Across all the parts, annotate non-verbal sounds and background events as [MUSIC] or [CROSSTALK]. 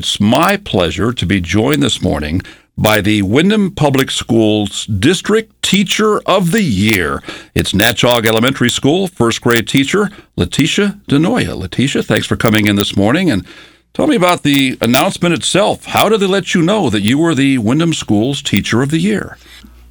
It's my pleasure to be joined this morning by the Windham Public Schools District Teacher of the Year. It's Natchaug Elementary School first grade teacher, Leticia Denoya. Leticia, thanks for coming in this morning and tell me about the announcement itself. How did they let you know that you were the Windham Schools Teacher of the Year?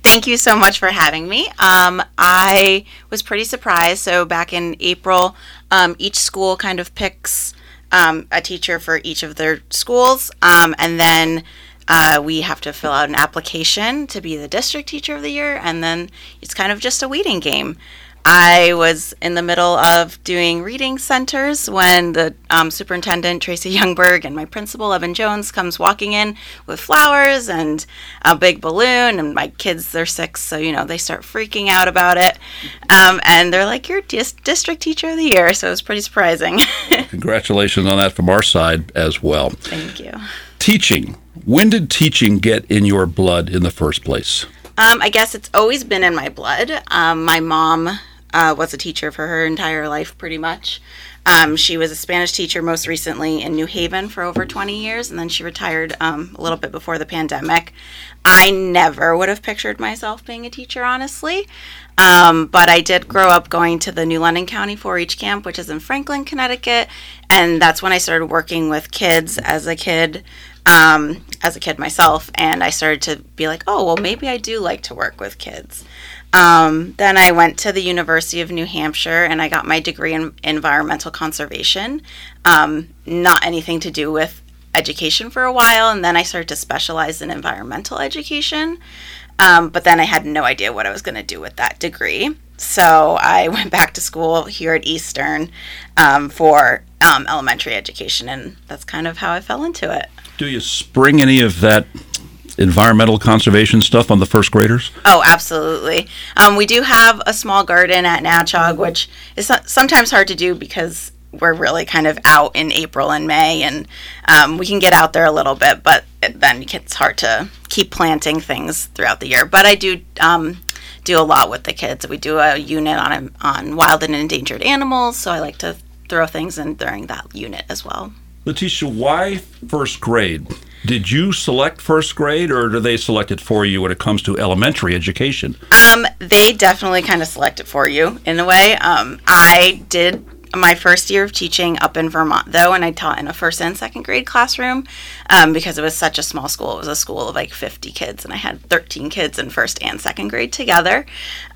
Thank you so much for having me. Um, I was pretty surprised. So, back in April, um, each school kind of picks um, a teacher for each of their schools. Um, and then uh, we have to fill out an application to be the district teacher of the year. And then it's kind of just a waiting game. I was in the middle of doing reading centers when the um, superintendent, Tracy Youngberg, and my principal, Evan Jones, comes walking in with flowers and a big balloon. And my kids, they're six, so, you know, they start freaking out about it. Um, and they're like, You're dis- district teacher of the year. So it was pretty surprising. [LAUGHS] Congratulations on that from our side as well. Thank you. Teaching. When did teaching get in your blood in the first place? Um, I guess it's always been in my blood. Um, my mom uh, was a teacher for her entire life, pretty much. Um, she was a Spanish teacher most recently in New Haven for over 20 years, and then she retired um, a little bit before the pandemic. I never would have pictured myself being a teacher, honestly. Um, but I did grow up going to the New London County 4 H camp, which is in Franklin, Connecticut. And that's when I started working with kids as a kid, um, as a kid myself. And I started to be like, oh, well, maybe I do like to work with kids. Um, then I went to the University of New Hampshire and I got my degree in environmental conservation. Um, not anything to do with education for a while, and then I started to specialize in environmental education. Um, but then I had no idea what I was going to do with that degree. So I [LAUGHS] went back to school here at Eastern um, for um, elementary education, and that's kind of how I fell into it. Do you spring any of that environmental conservation stuff on the first graders? Oh, absolutely. Um, we do have a small garden at Natchaug, which is sometimes hard to do because we're really kind of out in April and May, and um, we can get out there a little bit, but then it's hard to keep planting things throughout the year. But I do um, do a lot with the kids. We do a unit on on wild and endangered animals, so I like to throw things in during that unit as well. Leticia, why first grade? Did you select first grade, or do they select it for you when it comes to elementary education? Um, they definitely kind of select it for you in a way. Um, I did my first year of teaching up in Vermont, though, and I taught in a first and second grade classroom um, because it was such a small school. It was a school of like 50 kids, and I had 13 kids in first and second grade together.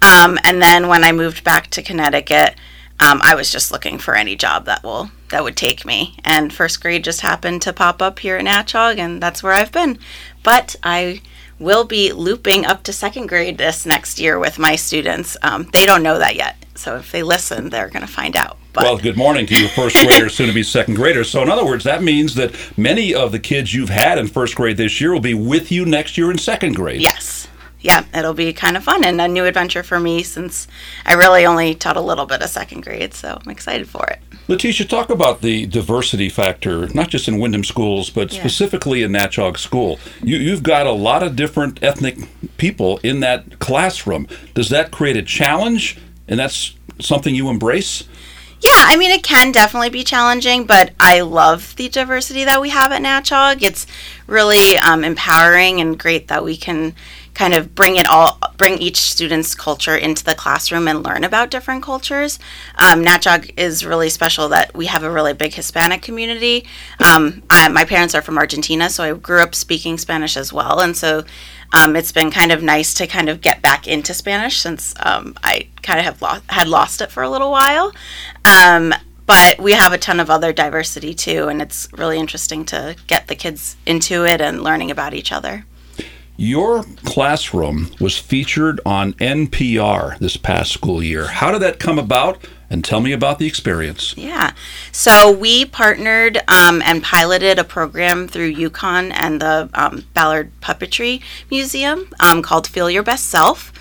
Um, and then when I moved back to Connecticut, um, I was just looking for any job that will that would take me. And first grade just happened to pop up here at Natchaug, and that's where I've been. But I will be looping up to second grade this next year with my students. Um, they don't know that yet, so if they listen, they're going to find out. But. Well, good morning to your first [LAUGHS] graders, soon to be second graders. So, in other words, that means that many of the kids you've had in first grade this year will be with you next year in second grade. Yes yeah, it'll be kind of fun and a new adventure for me since I really only taught a little bit of second grade, so I'm excited for it. Leticia, talk about the diversity factor, not just in Windham schools, but yeah. specifically in Natchaug School. You, you've got a lot of different ethnic people in that classroom. Does that create a challenge? And that's something you embrace? Yeah, I mean, it can definitely be challenging, but I love the diversity that we have at Natchaug. It's really um, empowering and great that we can kind of bring it all bring each student's culture into the classroom and learn about different cultures. Um, Natchaug is really special that we have a really big hispanic community. Um, I, my parents are from argentina so i grew up speaking spanish as well. And so um, it's been kind of nice to kind of get back into spanish since um, i kind of have lost had lost it for a little while. Um, but we have a ton of other diversity too and it's really interesting to get the kids into it and learning about each other your classroom was featured on NPR this past school year. How did that come about? And tell me about the experience. Yeah. So we partnered um, and piloted a program through UConn and the um, Ballard Puppetry Museum um, called Feel Your Best Self.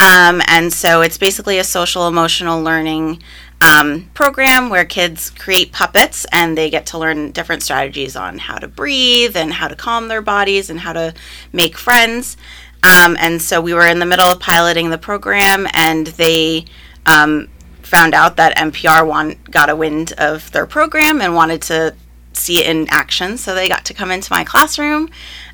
Um, and so it's basically a social emotional learning um, program where kids create puppets and they get to learn different strategies on how to breathe and how to calm their bodies and how to make friends. Um, and so we were in the middle of piloting the program, and they um, found out that NPR want, got a wind of their program and wanted to see it in action. So they got to come into my classroom,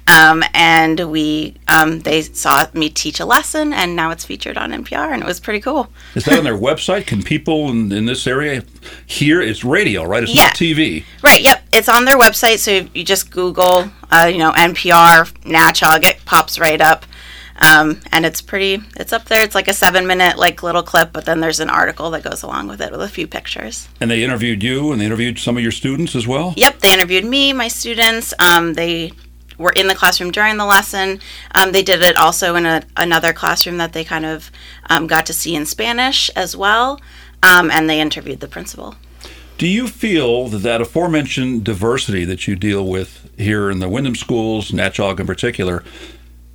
um, and we um, they saw me teach a lesson, and now it's featured on NPR, and it was pretty cool. Is that on their website? Can people in, in this area hear? It's radio, right? It's Yeah. not TV. Right. Yep. It's on their website. So you just Google, uh, you know, NPR Natchaug, it pops right up. Um, and it's pretty. It's up there. It's like a seven-minute like little clip, but then there's an article that goes along with it with a few pictures. And they interviewed you, and they interviewed some of your students as well. Yep. They interviewed me, my students. Um, they were in the classroom during the lesson. Um, they did it also in a, another classroom that they kind of um, got to see in Spanish as well. Um, and they interviewed the principal. Do you feel that that aforementioned diversity that you deal with here in the Windham schools, Natchaug in particular,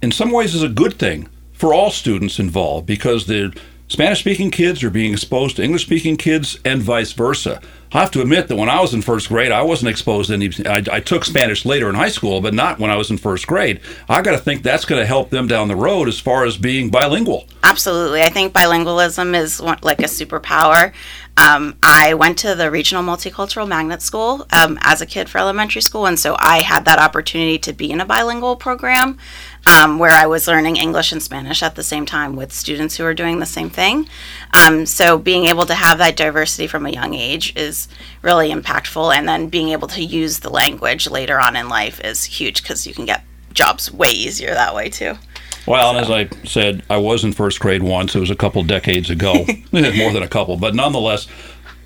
in some ways is a good thing for all students involved because the Spanish speaking kids are being exposed to English speaking kids and vice versa. I have to admit that when I was in first grade, I wasn't exposed to any. I, I took Spanish later in high school, but not when I was in first grade. I got to think that's going to help them down the road as far as being bilingual. Absolutely. I think bilingualism is like a superpower. Um, I went to the regional multicultural magnet school um, as a kid for elementary school, and so I had that opportunity to be in a bilingual program um, where I was learning English and Spanish at the same time with students who are doing the same thing. Um, so being able to have that diversity from a young age is really impactful, and then being able to use the language later on in life is huge because you can get jobs way easier that way too. Well, and as I said, I was in first grade once. It was a couple decades ago, [LAUGHS] [LAUGHS] more than a couple, but nonetheless,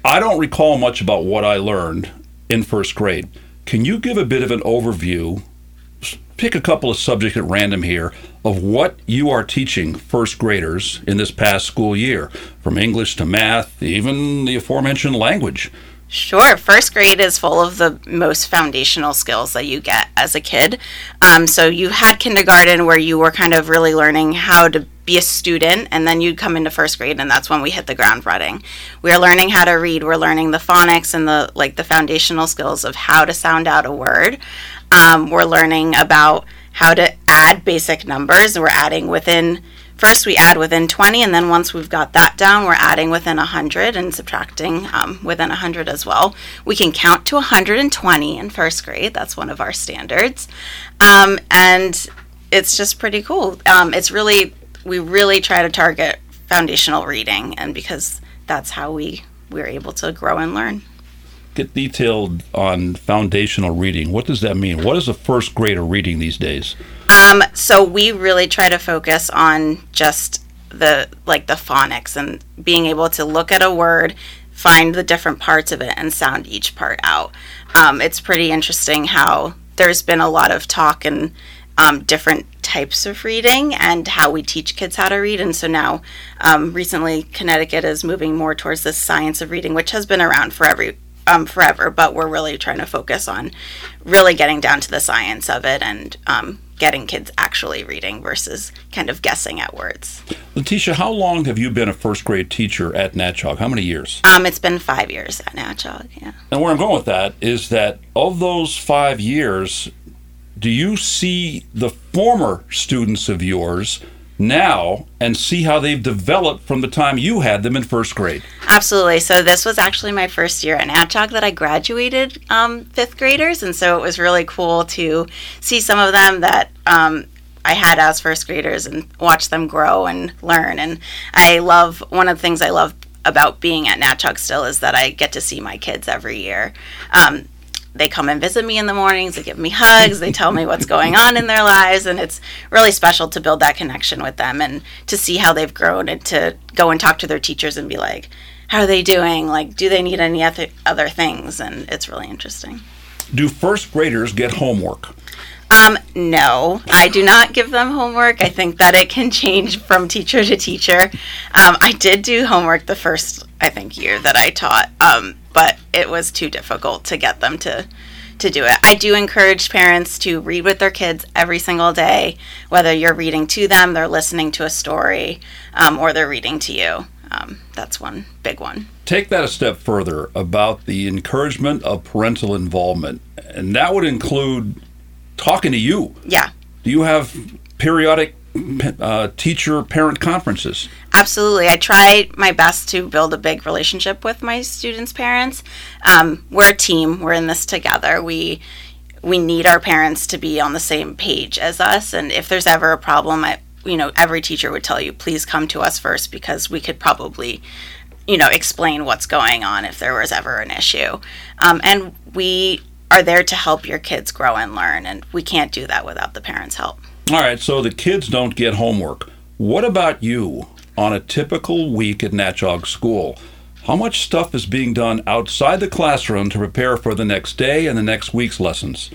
I don't recall much about what I learned in first grade. Can you give a bit of an overview? Pick a couple of subjects at random here of what you are teaching first graders in this past school year, from English to math, even the aforementioned language. Sure. First grade is full of the most foundational skills that you get as a kid. Um, so you had kindergarten where you were kind of really learning how to be a student, and then you'd come into first grade, and that's when we hit the ground running. We are learning how to read. We're learning the phonics and the like the foundational skills of how to sound out a word. Um, we're learning about how to add basic numbers. We're adding within first we add within 20 and then once we've got that down we're adding within 100 and subtracting um, within 100 as well we can count to 120 in first grade that's one of our standards um, and it's just pretty cool um, it's really we really try to target foundational reading and because that's how we we're able to grow and learn Get detailed on foundational reading. What does that mean? What is a first grader reading these days? Um, so we really try to focus on just the like the phonics and being able to look at a word, find the different parts of it, and sound each part out. Um, it's pretty interesting how there's been a lot of talk and um, different types of reading and how we teach kids how to read. And so now, um, recently, Connecticut is moving more towards this science of reading, which has been around for every um, forever, but we're really trying to focus on really getting down to the science of it and um, getting kids actually reading versus kind of guessing at words. Leticia, how long have you been a first grade teacher at Natchaug? How many years? Um, it's been five years at Natchaug, yeah. And where I'm going with that is that of those five years, do you see the former students of yours now and see how they've developed from the time you had them in first grade? Absolutely. So this was actually my first year at Natchaug that I graduated um, fifth graders, and so it was really cool to see some of them that um, I had as first graders and watch them grow and learn. And I love one of the things I love about being at Natchaug still is that I get to see my kids every year. Um, they come and visit me in the mornings. They give me hugs. They tell me what's going on in their lives, and it's really special to build that connection with them and to see how they've grown and to go and talk to their teachers and be like, "How are they doing? Like, do they need any other other things?" And it's really interesting. Do first graders get homework? Um, no, I do not give them homework. I think that it can change from teacher to teacher. Um, I did do homework the first, I think, year that I taught, um, but it was too difficult to get them to to do it. I do encourage parents to read with their kids every single day, whether you're reading to them, they're listening to a story, um, or they're reading to you. Um, that's one big one. Take that a step further about the encouragement of parental involvement, and that would include talking to you. Yeah. Do you have periodic uh, teacher parent conferences. Absolutely. I try my best to build a big relationship with my students' parents. Um, we're a team, we're in this together. We we need our parents to be on the same page as us and if there's ever a problem I, you know every teacher would tell you please come to us first because we could probably you know explain what's going on if there was ever an issue um, and we are there to help your kids grow and learn and we can't do that without the parents help all right so the kids don't get homework what about you on a typical week at Natchaug School how much stuff is being done outside the classroom to prepare for the next day and the next week's lessons?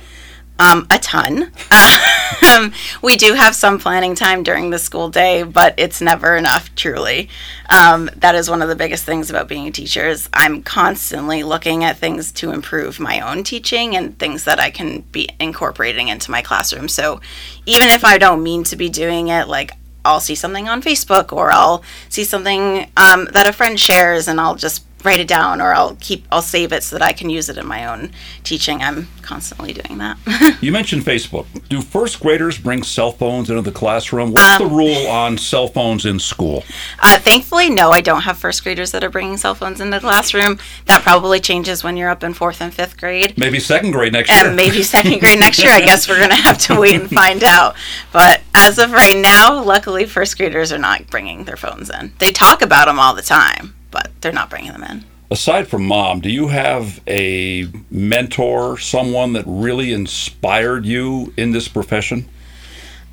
Um, a ton. [LAUGHS] um, we do have some planning time during the school day, but it's never enough, truly. Um, that is one of the biggest things about being a teacher is I'm constantly looking at things to improve my own teaching and things that I can be incorporating into my classroom. So even if I don't mean to be doing it, like I'll see something on Facebook or I'll see something um, that a friend shares and I'll just write it down or I'll keep I'll save it so that I can use it in my own teaching. I'm constantly doing that. [LAUGHS] you mentioned Facebook. Do first graders bring cell phones into the classroom? What's um, the rule on cell phones in school? Uh, thankfully, no. I don't have first graders that are bringing cell phones into the classroom. That probably changes when you're up in fourth and fifth grade. Maybe second grade next year. And maybe second [LAUGHS] grade next year. I guess we're going to have to wait and find out. But as of right now, luckily, first graders are not bringing their phones in. They talk about them all the time but they're not bringing them in. Aside from mom, do you have a mentor, someone that really inspired you in this profession?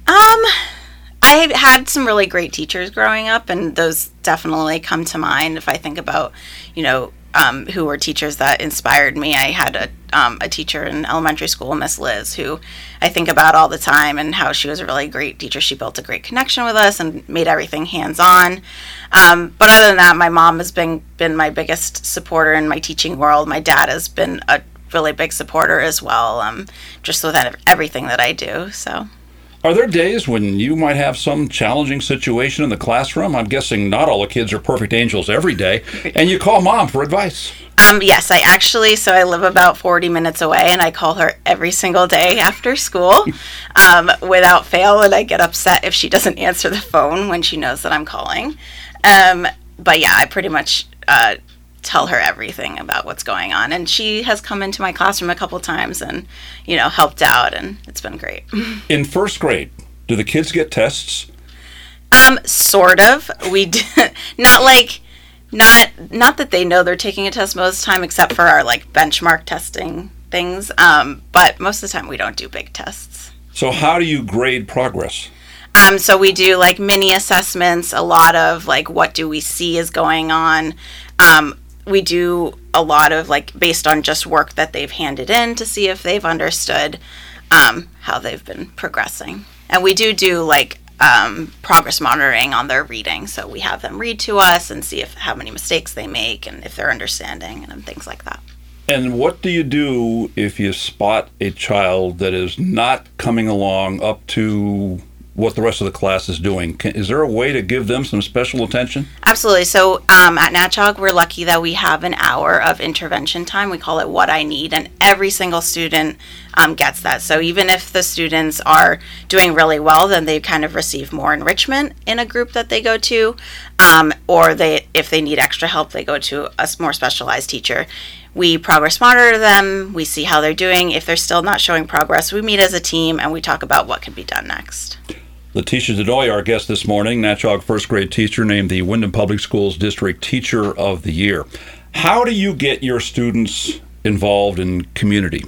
Um, I had some really great teachers growing up, and those definitely come to mind if I think about, you know, um, who were teachers that inspired me. I had a, um, a teacher in elementary school, Miss Liz, who I think about all the time and how she was a really great teacher. She built a great connection with us and made everything hands on. Um, but other than that, my mom has been been my biggest supporter in my teaching world. My dad has been a really big supporter as well, um, just with everything that I do. So. Are there days when you might have some challenging situation in the classroom? I'm guessing not all the kids are perfect angels every day, and you call mom for advice. Um, yes, I actually, so I live about 40 minutes away, and I call her every single day after school [LAUGHS] um, without fail, and I get upset if she doesn't answer the phone when she knows that I'm calling. Um, but yeah, I pretty much uh, tell her everything about what's going on. And she has come into my classroom a couple times and, you know, helped out, and it's been great. [LAUGHS] In first grade, do the kids get tests? Um, sort of. We d- [LAUGHS] not like not not that they know they're taking a test most of the time, except for our like benchmark testing things. Um, but most of the time, we don't do big tests. So, how do you grade progress? Um, so we do like mini assessments, a lot of like what do we see is going on. Um, we do a lot of like based on just work that they've handed in to see if they've understood um, how they've been progressing. And we do do like um, progress monitoring on their reading. So we have them read to us and see if how many mistakes they make and if they're understanding and things like that. And what do you do if you spot a child that is not coming along up to what the rest of the class is doing. Can, is there a way to give them some special attention? Absolutely. So um, at Natchaug, we're lucky that we have an hour of intervention time. We call it What I Need, and every single student um, gets that. So even if the students are doing really well, then they kind of receive more enrichment in a group that they go to, um, or they if they need extra help, they go to a more specialized teacher. We progress monitor them, we see how they're doing. If they're still not showing progress, we meet as a team and we talk about what can be done next. Leticia Denoya, our guest this morning, Natchaug first grade teacher, named the Windham Public Schools District Teacher of the Year. How do you get your students involved in community?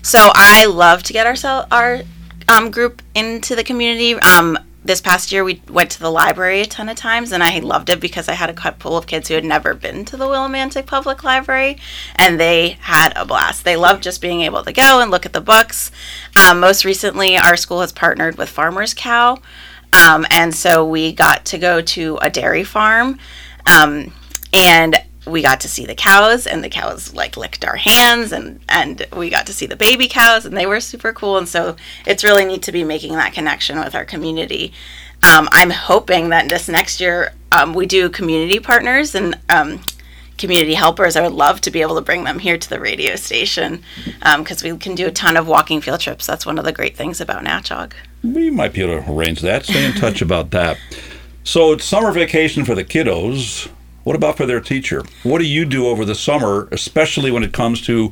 So I love to get our our um, group into the community. Um, this past year we went to the library a ton of times and I loved it because I had a couple of kids who had never been to the Willimantic Public Library and they had a blast. They loved just being able to go and look at the books. Um, most recently, our school has partnered with Farmers Cow. Um, and so we got to go to a dairy farm. Um, and we got to see the cows and the cows like licked our hands and and we got to see the baby cows and they were super cool and so it's really neat to be making that connection with our community um, i'm hoping that this next year um, we do community partners and um, community helpers, I would love to be able to bring them here to the radio station because um, we can do a ton of walking field trips. That's one of the great things about Natchaug. We might be able to arrange that. Stay in touch about that. So it's summer vacation for the kiddos. What about for their teacher? What do you do over the summer, especially when it comes to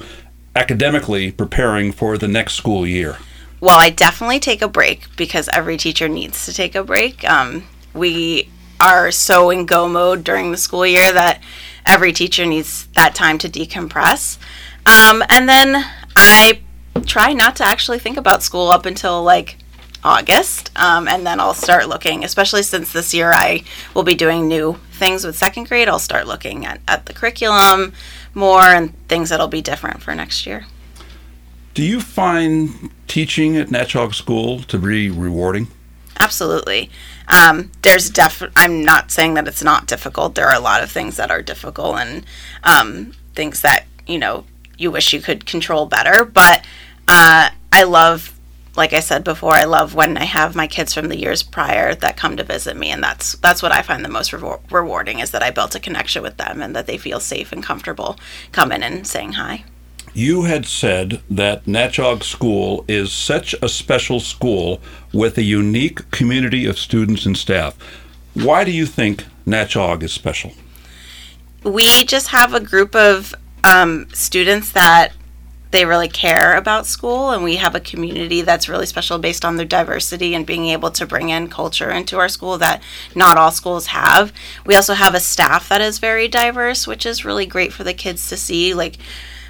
academically preparing for the next school year? Well, I definitely take a break because every teacher needs to take a break. Um, we are so in go mode during the school year that every teacher needs that time to decompress. Um, and then I try not to actually think about school up until like August, um, and then I'll start looking, especially since this year I will be doing new things with second grade. I'll start looking at, at the curriculum more and things that'll be different for next year. Do you find teaching at Natchaug School to be rewarding? Absolutely. Um, there's def. I'm not saying that it's not difficult. There are a lot of things that are difficult and um, things that you know you wish you could control better. But uh, I love, like I said before, I love when I have my kids from the years prior that come to visit me, and that's that's what I find the most rewarding is that I built a connection with them and that they feel safe and comfortable coming and saying hi. You had said that Natchaug School is such a special school with a unique community of students and staff. Why do you think Natchaug is special? We just have a group of um, students that they really care about school and we have a community that's really special based on their diversity and being able to bring in culture into our school that not all schools have we also have a staff that is very diverse which is really great for the kids to see like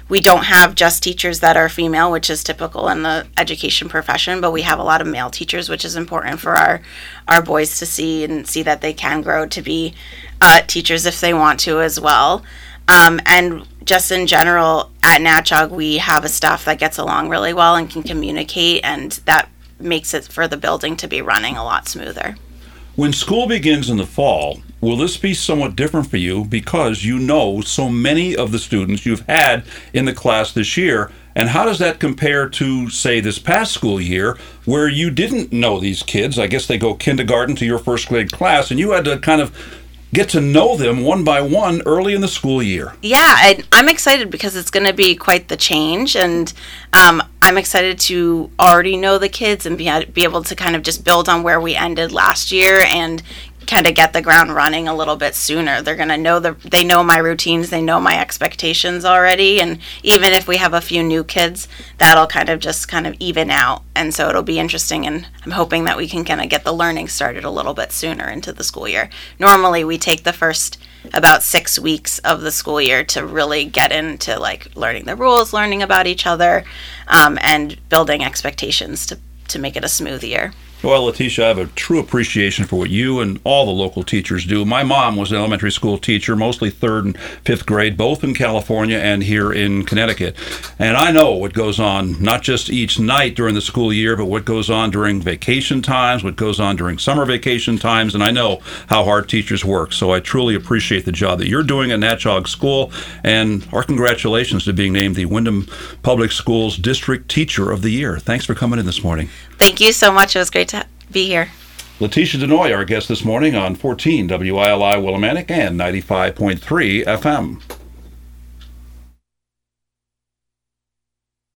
we don't have just teachers that are female, which is typical in the education profession, but we have a lot of male teachers, which is important for our our boys to see and see that they can grow to be uh, teachers if they want to as well. Um, and just in general, at Natchaug, we have a staff that gets along really well and can communicate, and that makes it for the building to be running a lot smoother. When school begins in the fall, will this be somewhat different for you because you know so many of the students you've had in the class this year? And how does that compare to, say, this past school year where you didn't know these kids? I guess they go kindergarten to your first grade class, and you had to kind of get to know them one by one early in the school year. Yeah, I, am excited because it's going to be quite the change, and um, I'm excited to already know the kids and be, be able to kind of just build on where we ended last year and kind of get the ground running a little bit sooner. They're going to know the they know my routines, they know my expectations already, and even if we have a few new kids, that'll kind of just kind of even out. And so it'll be interesting and I'm hoping that we can kind of get the learning started a little bit sooner into the school year. Normally we take the first about 6 weeks of the school year to really get into like learning the rules, learning about each other, um, and building expectations to to make it a smooth year. Well, Leticia, I have a true appreciation for what you and all the local teachers do. My mom was an elementary school teacher, mostly third and fifth grade, both in California and here in Connecticut. And I know what goes on, not just each night during the school year, but what goes on during vacation times, what goes on during summer vacation times. And I know how hard teachers work. So I truly appreciate the job that you're doing at Natchaug School. And our congratulations to being named the Windham Public Schools District Teacher of the Year. Thanks for coming in this morning. Thank you so much. It was great to be here. Leticia Denoy, our guest this morning on 14 WILI Willimantic and 95.3 FM.